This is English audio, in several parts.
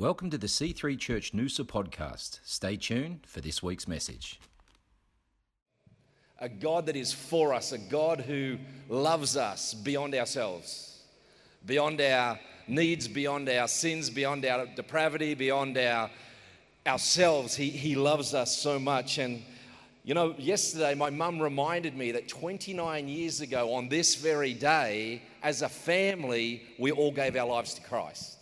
Welcome to the C3 Church Noosa podcast. Stay tuned for this week's message. A God that is for us, a God who loves us beyond ourselves, beyond our needs, beyond our sins, beyond our depravity, beyond our ourselves. He, he loves us so much. And you know, yesterday my mum reminded me that 29 years ago on this very day, as a family, we all gave our lives to Christ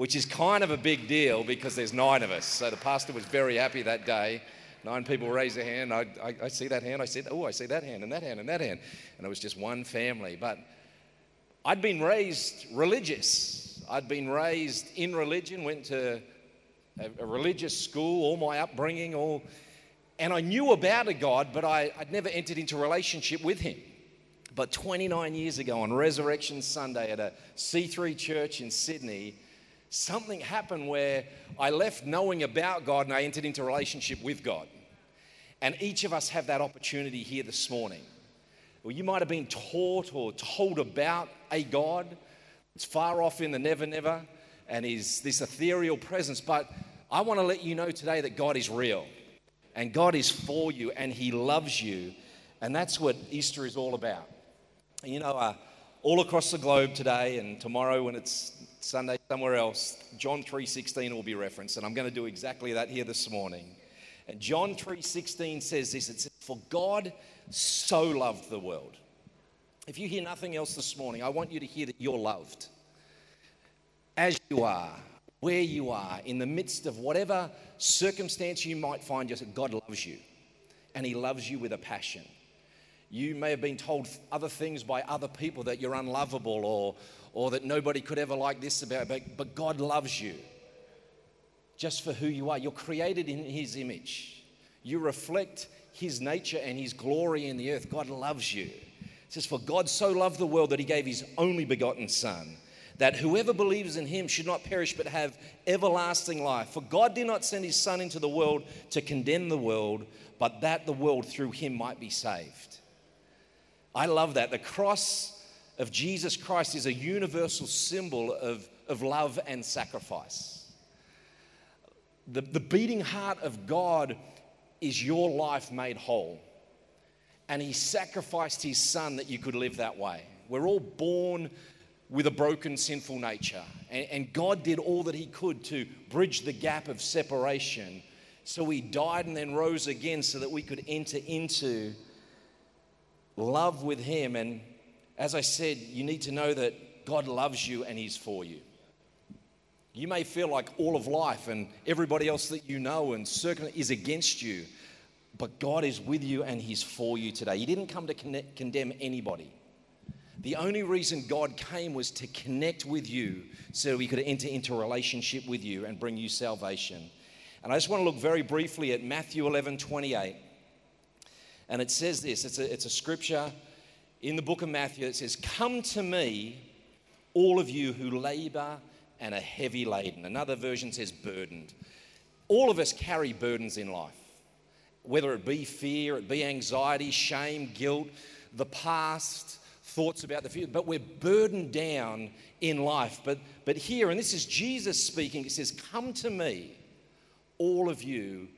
which is kind of a big deal because there's nine of us. So the pastor was very happy that day. Nine people raised their hand. I, I, I see that hand. I said, oh, I see that hand and that hand and that hand. And it was just one family. But I'd been raised religious. I'd been raised in religion, went to a, a religious school, all my upbringing, all. And I knew about a God, but I, I'd never entered into relationship with him. But 29 years ago on Resurrection Sunday at a C3 church in Sydney, something happened where I left knowing about God and I entered into relationship with God. And each of us have that opportunity here this morning. Well, you might have been taught or told about a God. that's far off in the never, never, and is this ethereal presence. But I want to let you know today that God is real, and God is for you, and He loves you, and that's what Easter is all about. You know, uh, all across the globe today, and tomorrow when it's Sunday somewhere else, John 3:16 will be referenced, and I'm going to do exactly that here this morning. And John 3:16 says this: It says, "For God so loved the world." If you hear nothing else this morning, I want you to hear that you're loved. As you are, where you are, in the midst of whatever circumstance you might find yourself, God loves you. And He loves you with a passion. You may have been told other things by other people that you're unlovable or, or that nobody could ever like this about, but, but God loves you just for who you are. You're created in His image, you reflect His nature and His glory in the earth. God loves you. It says, For God so loved the world that He gave His only begotten Son. That whoever believes in him should not perish but have everlasting life. For God did not send his Son into the world to condemn the world, but that the world through him might be saved. I love that. The cross of Jesus Christ is a universal symbol of, of love and sacrifice. The, the beating heart of God is your life made whole. And He sacrificed His Son that you could live that way. We're all born with a broken, sinful nature. And, and God did all that He could to bridge the gap of separation. So He died and then rose again so that we could enter into love with Him and as I said, you need to know that God loves you and He's for you. You may feel like all of life and everybody else that you know and is against you, but God is with you and He's for you today. He didn't come to condemn anybody. The only reason God came was to connect with you so He could enter into a relationship with you and bring you salvation. And I just want to look very briefly at Matthew 11 28. And it says this it's a, it's a scripture in the book of Matthew, it says, Come to me, all of you who labor and are heavy laden. Another version says, burdened. All of us carry burdens in life, whether it be fear, it be anxiety, shame, guilt, the past, thoughts about the future, but we're burdened down in life. But, but here, and this is Jesus speaking, it says, Come to me, all of you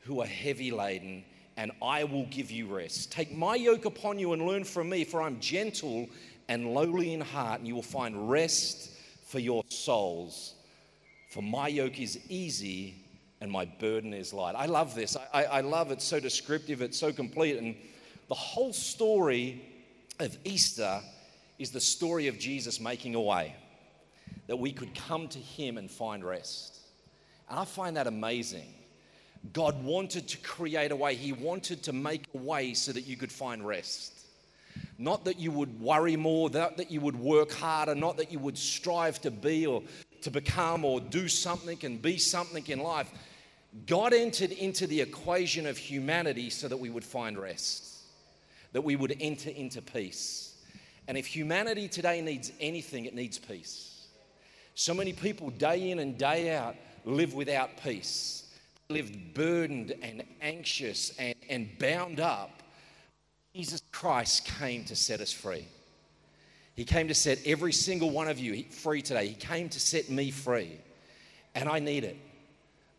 who are heavy laden and I will give you rest. Take my yoke upon you and learn from me, for I'm gentle and lowly in heart, and you will find rest for your souls. For my yoke is easy and my burden is light. I love this. I, I, love it. So descriptive, it's so complete. And the whole story of Easter is the story of Jesus making a way that we could come to Him and find rest. And I find that amazing. God wanted to create a way. He wanted to make a way so that you could find rest. Not that you would worry more, not that you would work harder, not that you would strive to be or to become or do something and be something in life. God entered into the equation of humanity so that we would find rest, that we would enter into peace. And if humanity today needs anything, it needs peace. So many people, day in and day out, live without peace lived burdened and anxious and, and bound up, Jesus Christ came to set us free. He came to set every single one of you free today. He came to set me free. And I need it.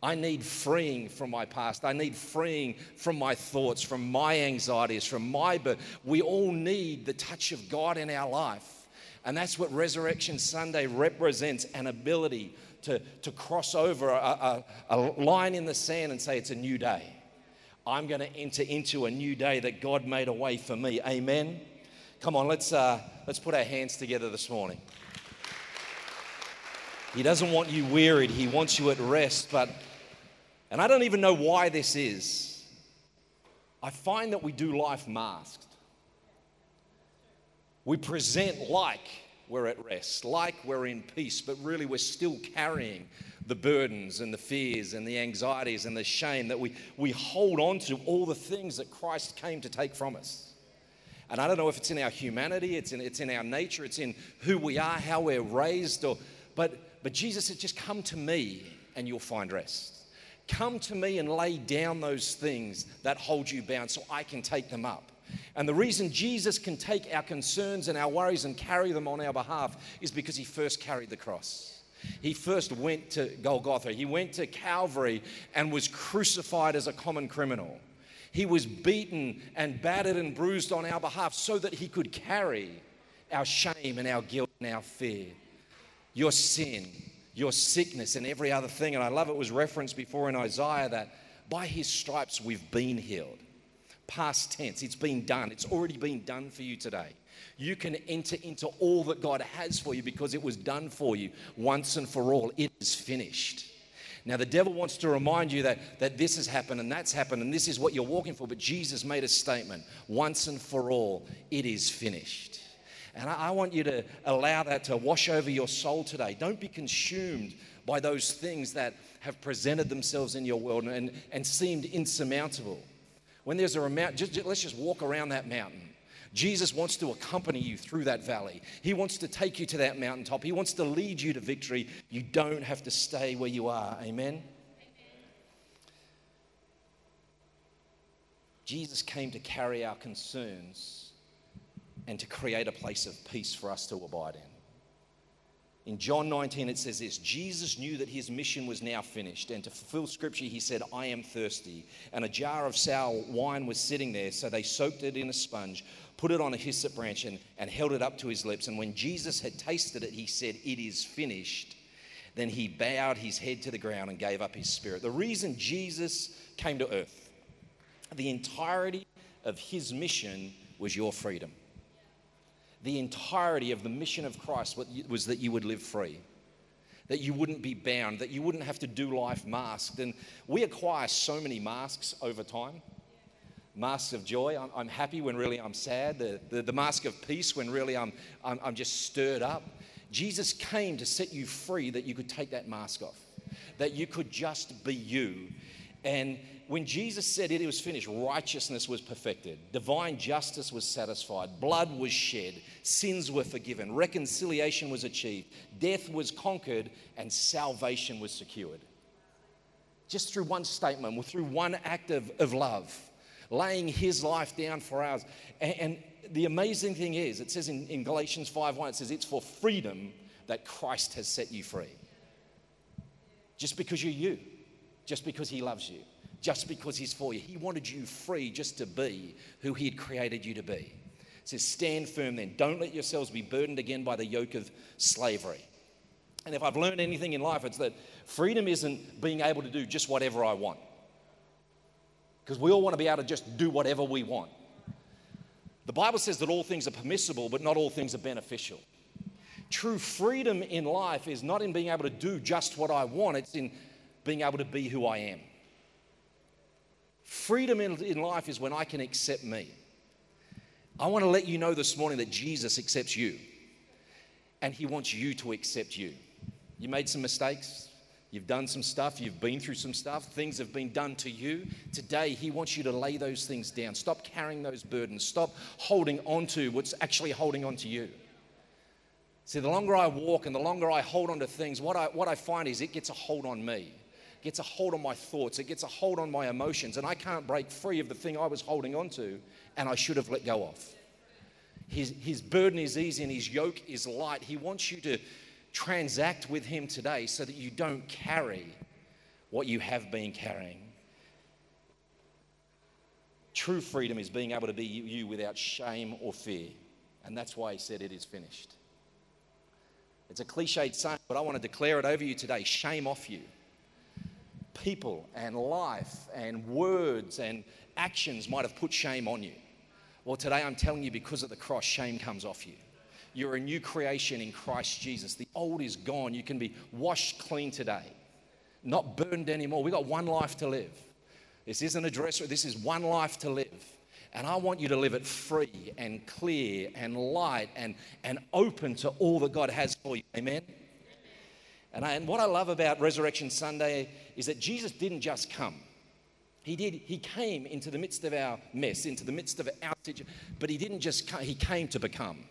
I need freeing from my past. I need freeing from my thoughts, from my anxieties, from my. But we all need the touch of God in our life. And that's what Resurrection Sunday represents an ability to, to cross over a, a, a line in the sand and say, It's a new day. I'm going to enter into a new day that God made a way for me. Amen. Come on, let's, uh, let's put our hands together this morning. He doesn't want you wearied, He wants you at rest. But, and I don't even know why this is. I find that we do life masked. We present like we're at rest, like we're in peace, but really we're still carrying the burdens and the fears and the anxieties and the shame that we, we hold on to all the things that Christ came to take from us. And I don't know if it's in our humanity, it's in, it's in our nature, it's in who we are, how we're raised, or, but, but Jesus said, just come to me and you'll find rest. Come to me and lay down those things that hold you bound so I can take them up. And the reason Jesus can take our concerns and our worries and carry them on our behalf is because he first carried the cross. He first went to Golgotha. He went to Calvary and was crucified as a common criminal. He was beaten and battered and bruised on our behalf so that he could carry our shame and our guilt and our fear, your sin, your sickness, and every other thing. And I love it was referenced before in Isaiah that by his stripes we've been healed past tense. It's been done. It's already been done for you today. You can enter into all that God has for you because it was done for you once and for all. It is finished. Now, the devil wants to remind you that, that this has happened and that's happened and this is what you're walking for, but Jesus made a statement once and for all, it is finished. And I, I want you to allow that to wash over your soul today. Don't be consumed by those things that have presented themselves in your world and, and seemed insurmountable. When there's a mountain, just, just, let's just walk around that mountain. Jesus wants to accompany you through that valley. He wants to take you to that mountaintop. He wants to lead you to victory. You don't have to stay where you are. Amen? Amen. Jesus came to carry our concerns and to create a place of peace for us to abide in. In John 19, it says this Jesus knew that his mission was now finished, and to fulfill scripture, he said, I am thirsty. And a jar of sour wine was sitting there, so they soaked it in a sponge, put it on a hyssop branch, and, and held it up to his lips. And when Jesus had tasted it, he said, It is finished. Then he bowed his head to the ground and gave up his spirit. The reason Jesus came to earth, the entirety of his mission was your freedom the entirety of the mission of Christ was that you would live free, that you wouldn't be bound, that you wouldn't have to do life masked. And we acquire so many masks over time. Masks of joy, I'm, I'm happy when really I'm sad. The, the, the, mask of peace when really I'm, I'm, I'm just stirred up. Jesus came to set you free that you could take that mask off, that you could just be you. And when Jesus said it, it was finished, righteousness was perfected, divine justice was satisfied, blood was shed, sins were forgiven, reconciliation was achieved, death was conquered, and salvation was secured. Just through one statement, through one act of, of love, laying his life down for ours. And, and the amazing thing is, it says in, in Galatians 5:1, it says, It's for freedom that Christ has set you free. Just because you're you, just because he loves you just because He's for you. He wanted you free just to be who He had created you to be. It says, Stand firm then. Don't let yourselves be burdened again by the yoke of slavery. And if I've learned anything in life, it's that freedom isn't being able to do just whatever I want. Because we all want to be able to just do whatever we want. The Bible says that all things are permissible, but not all things are beneficial. True freedom in life is not in being able to do just what I want, it's in being able to be who I am. Freedom in, in life is when I can accept me. I want to let you know this morning that Jesus accepts you and he wants you to accept you. You made some mistakes, you've done some stuff, you've been through some stuff, things have been done to you. Today, he wants you to lay those things down. Stop carrying those burdens, stop holding on to what's actually holding on to you. See, the longer I walk and the longer I hold on to things, what I, what I find is it gets a hold on me gets a hold on my thoughts, it gets a hold on my emotions, and I can't break free of the thing I was holding on to and I should have let go of. His, his burden is easy and his yoke is light. He wants you to, transact with Him today so that you don't carry what you have been carrying. True freedom is being able to be you without shame or fear. And that's why He said, It is finished. It's a cliched saying, but I want to declare it over you today shame off you. People and life and words and actions might have put shame on you. Well, today I'm telling you, because of the cross, shame comes off you. You're a new creation in Christ Jesus. The old is gone. You can be washed clean today, not burned anymore. We've got one life to live. This isn't a dress, this is one life to live. And I want you to live it free and clear and light and, and open to all that God has for you. Amen? And, I, and what I love about Resurrection Sunday is that Jesus didn't just come. He did. He came into the midst of our mess, into the midst of our situation, but he didn't just come, he came to become.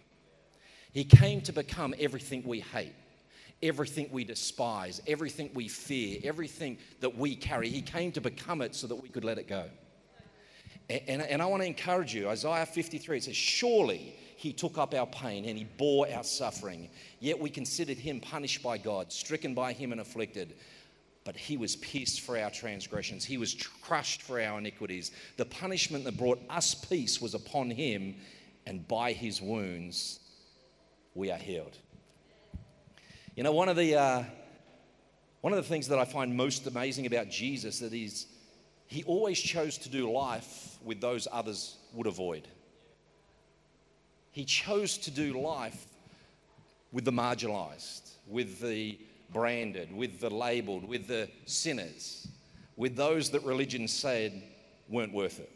He came to become everything we hate, everything we despise, everything we fear, everything that we carry. He came to become it so that we could let it go. And, and, and I want to encourage you Isaiah 53 it says, Surely he took up our pain and he bore our suffering. Yet we considered him punished by God, stricken by him and afflicted. But he was pierced for our transgressions, he was crushed for our iniquities. The punishment that brought us peace was upon him, and by his wounds we are healed. You know, one of the, uh, one of the things that I find most amazing about Jesus that he's, he always chose to do life with those others would avoid. He chose to do life with the marginalized, with the branded, with the labeled, with the sinners, with those that religion said weren't worth it.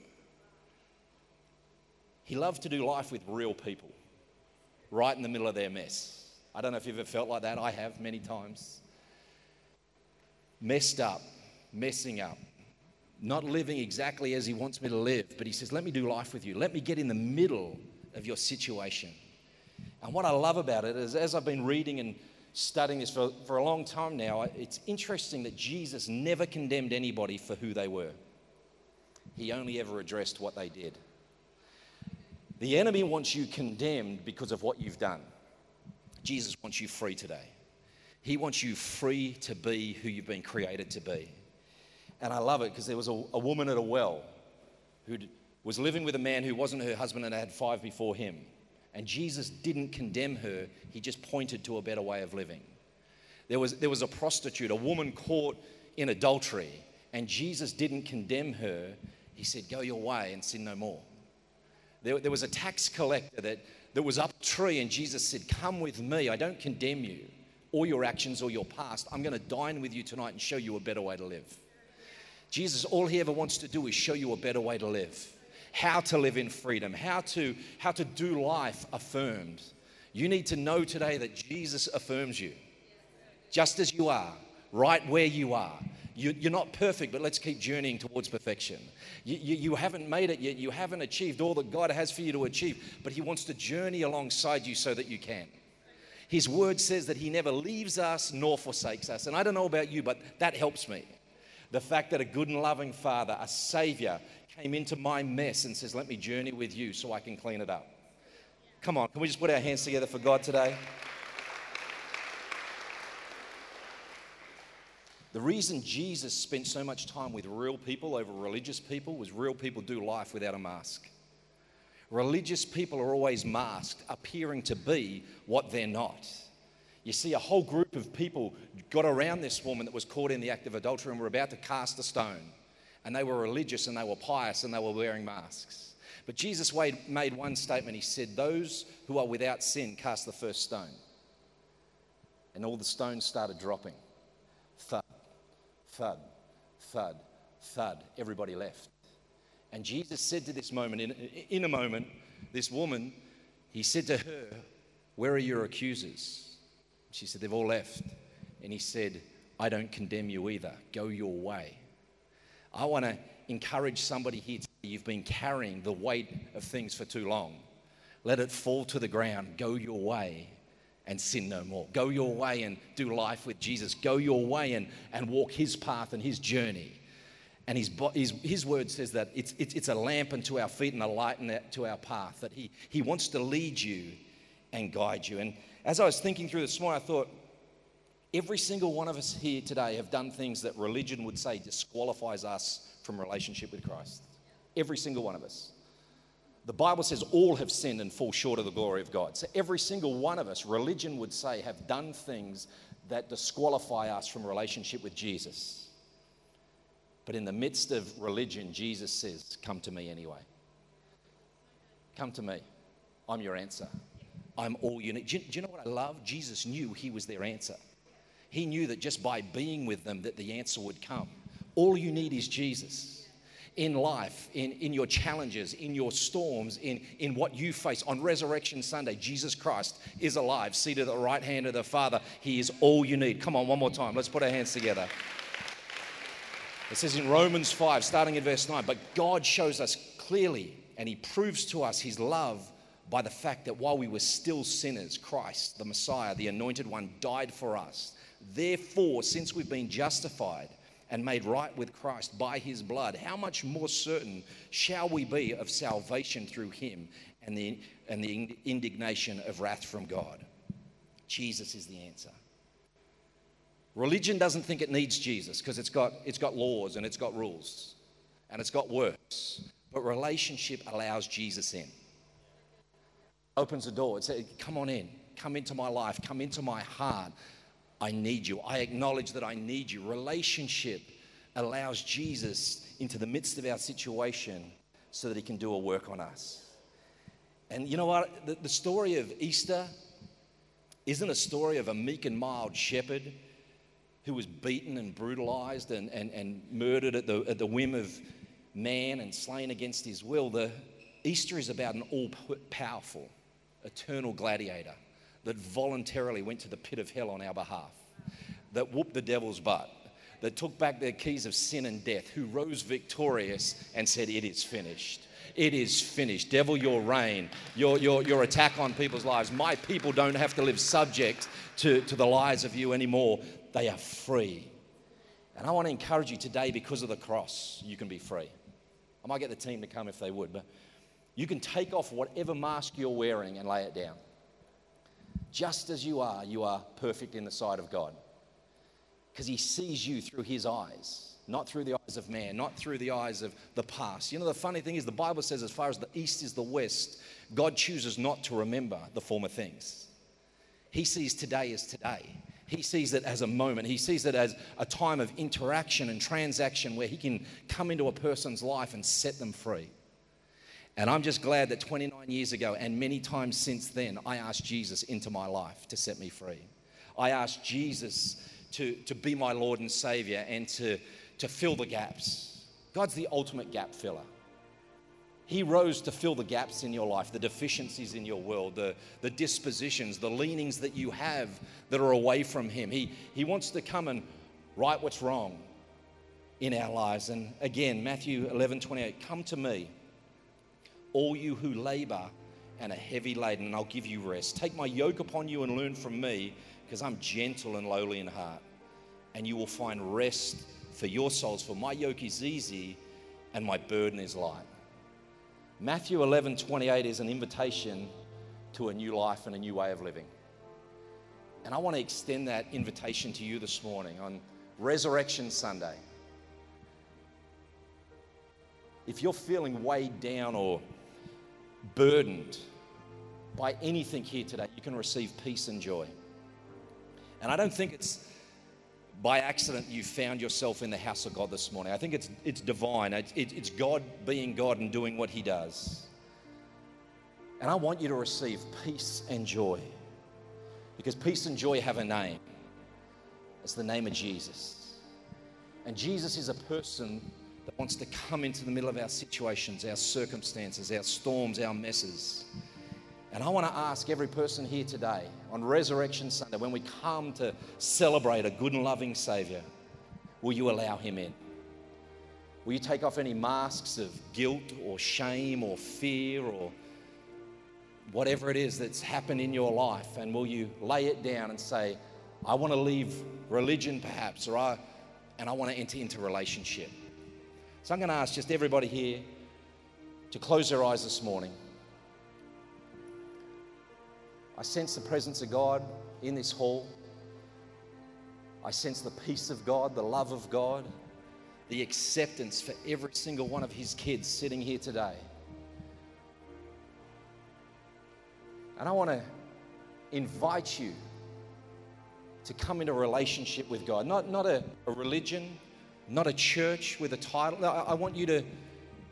He loved to do life with real people right in the middle of their mess. I don't know if you've ever felt like that. I have many times. Messed up, messing up, not living exactly as He wants me to live, but He says, Let me do life with you. Let me get in the middle of your situation. And what I love about it is, as I've been reading and studying this for, for a long time now, it's interesting that Jesus never condemned anybody for who they were, He only ever addressed what they did. The enemy wants you condemned because of what you've done. Jesus wants you free today. He wants you free to be who you've been created to be. And I love it because there was a, a woman at a well who was living with a man who wasn't her husband and had five before him. And Jesus didn't condemn her, he just pointed to a better way of living. There was, there was a prostitute, a woman caught in adultery, and Jesus didn't condemn her. He said, Go your way and sin no more. There, there was a tax collector that, that was up a tree, and Jesus said, Come with me. I don't condemn you or your actions or your past. I'm going to dine with you tonight and show you a better way to live. Jesus, all he ever wants to do is show you a better way to live, how to live in freedom, how to, how to do life affirmed. You need to know today that Jesus affirms you just as you are, right where you are. You, are not perfect, but let's keep journeying towards perfection. You, you, you haven't made it yet. You haven't achieved all that God has for you to achieve, but He wants to journey alongside you so that you can. His word says that He never leaves us nor forsakes us. And I don't know about you, but that helps me. The fact that a good and loving Father, a Savior, came into my mess and says, Let me journey with you so I can clean it up. Come on, can we just put our hands together for God today? The reason Jesus spent so much time with real people over religious people was real people do life without a mask. Religious people are always masked, appearing to be what they're not. You see, a whole group of people got around this woman that was caught in the act of adultery and were about to cast a stone. And they were religious and they were pious and they were wearing masks. But Jesus made one statement. He said, Those who are without sin cast the first stone. And all the stones started dropping. Thud, thud, thud, thud. Everybody left. And Jesus said to this moment, in, in a moment, this woman, he said to her, Where are your accusers? She said, They've all left. And he said, I don't condemn you either. Go your way. I want to encourage somebody here today. You've been carrying the weight of things for too long. Let it fall to the ground. Go your way and sin no more. Go your way and do life with Jesus. Go your way and, and walk his path and his journey. And his, his, his word says that it's, it's, it's a lamp unto our feet and a light to our path, that he, he wants to lead you and guide you. And as I was thinking through this morning, I thought, Every single one of us here today have done things that religion would say disqualifies us from relationship with Christ. Every single one of us. The Bible says all have sinned and fall short of the glory of God. So every single one of us, religion would say, have done things that disqualify us from relationship with Jesus. But in the midst of religion, Jesus says, Come to me anyway. Come to me. I'm your answer. I'm all you need. Do you, do you know what I love? Jesus knew he was their answer. He knew that just by being with them that the answer would come. All you need is Jesus. In life, in, in your challenges, in your storms, in, in what you face. On Resurrection Sunday, Jesus Christ is alive, seated at the right hand of the Father. He is all you need. Come on, one more time. Let's put our hands together. It says in Romans 5, starting in verse 9, but God shows us clearly and He proves to us His love by the fact that while we were still sinners, Christ, the Messiah, the Anointed One, died for us. Therefore, since we've been justified and made right with Christ by his blood, how much more certain shall we be of salvation through him and the, and the indignation of wrath from God? Jesus is the answer. Religion doesn't think it needs Jesus because it's got, it's got laws and it's got rules and it's got works. But relationship allows Jesus in. Opens the door. It says, Come on in. Come into my life. Come into my heart. I need you. I acknowledge that I need you. Relationship allows Jesus into the midst of our situation so that he can do a work on us. And you know what? The, the story of Easter isn't a story of a meek and mild shepherd who was beaten and brutalized and, and, and murdered at the, at the whim of man and slain against his will. The Easter is about an all powerful, eternal gladiator that voluntarily went to the pit of hell on our behalf, that whooped the devil's butt, that took back their keys of sin and death, who rose victorious and said, It is finished. It is finished. Devil, your reign, your, your, your attack on people's lives. My people don't have to live subject to, to the lies of you anymore. They are free. And I want to encourage you today, because of the cross, you can be free. I might get the team to come if they would, but you can take off whatever mask you're wearing and lay it down. Just as you are, you are perfect in the sight of God. Because He sees you through His eyes, not through the eyes of man, not through the eyes of the past. You know, the funny thing is, the Bible says, as far as the east is the west, God chooses not to remember the former things. He sees today as today. He sees it as a moment. He sees it as a time of interaction and transaction where he can come into a person's life and set them free. And I'm just glad that 29 years ago and many times since then, I asked Jesus into my life to set me free. I asked Jesus to, to be my Lord and Savior and to, to fill the gaps. God's the ultimate gap filler. He rose to fill the gaps in your life, the deficiencies in your world, the, the dispositions, the leanings that you have that are away from Him. He, he wants to come and right what's wrong in our lives. And again, Matthew 11 28, come to me all you who labor and are heavy laden, and I'll give you rest. Take my yoke upon you and learn from me, because I'm gentle and lowly in heart, and you will find rest for your souls. For my yoke is easy and my burden is light. Matthew 11 28 is an invitation to a new life and a new way of living. And I want to extend that invitation to you this morning on Resurrection Sunday. If you're feeling weighed down or burdened by anything here today, you can receive peace and joy. And I don't think it's by accident you found yourself in the house of God this morning. I think it's, it's divine. It's, it's God being God and doing what He does. And I want you to receive peace and joy because peace and joy have a name. It's the name of Jesus. And Jesus is a person that wants to come into the middle of our situations, our circumstances, our storms, our messes. And I want to ask every person here today on Resurrection Sunday, when we come to celebrate a good and loving Savior, will you allow Him in? Will you take off any masks of guilt or shame or fear or whatever it is that's happened in your life? And will you lay it down and say, I want to leave religion perhaps, or I, and I want to enter into relationship? So I'm going to ask just everybody here to close their eyes this morning. I sense the presence of God in this hall. I sense the peace of God, the love of God, the acceptance for every single one of His kids sitting here today. And I want to invite you to come into a relationship with God, not, not a, a religion, not a church with a title. I, I want you to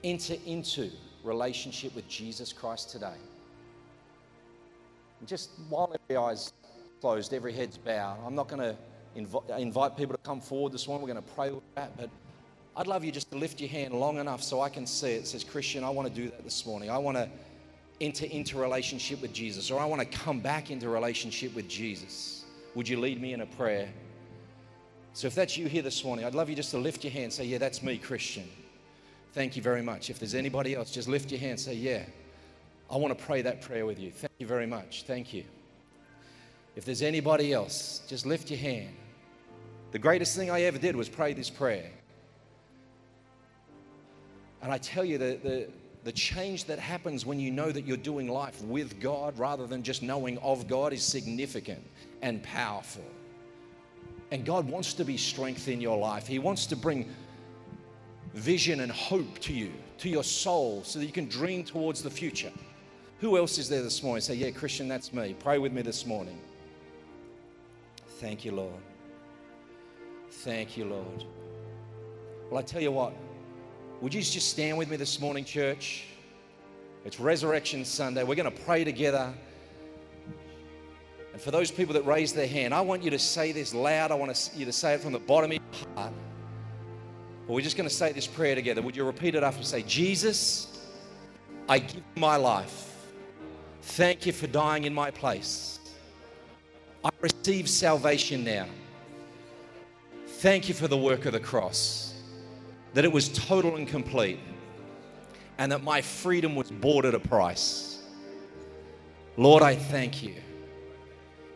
enter into relationship with Jesus Christ today. And just while every eye's closed, every head's bowed, I'm not going to invi- invite people to come forward this morning. We're going to pray with that, but I'd love you just to lift your hand long enough so I can see it. It says, Christian, I want to do that this morning. I want to enter into relationship with Jesus, or I want to come back into relationship with Jesus. Would you lead me in a prayer? So if that's you here this morning, I'd love you just to lift your hand and say, Yeah, that's me, Christian. Thank you very much. If there's anybody else, just lift your hand and say, Yeah, I want to pray that prayer with you. Thank you very much. Thank you. If there's anybody else, just lift your hand. The greatest thing I ever did was pray this prayer. And I tell you, the, the, the change that happens when you know that you're doing life with God rather than just knowing of God is significant and powerful. And God wants to be strength in your life. He wants to bring vision and hope to you, to your soul, so that you can dream towards the future. Who else is there this morning? Say, Yeah, Christian, that's me. Pray with me this morning. Thank you, Lord. Thank you, Lord. Well, I tell you what, would you just stand with me this morning, church? It's Resurrection Sunday. We're going to pray together. And for those people that raise their hand, I want you to say this loud. I want you to say it from the bottom of your heart. But we're just going to say this prayer together. Would you repeat it after me? Say, Jesus, I give my life. Thank you for dying in my place. I receive salvation now. Thank you for the work of the cross, that it was total and complete, and that my freedom was bought at a price. Lord, I thank you,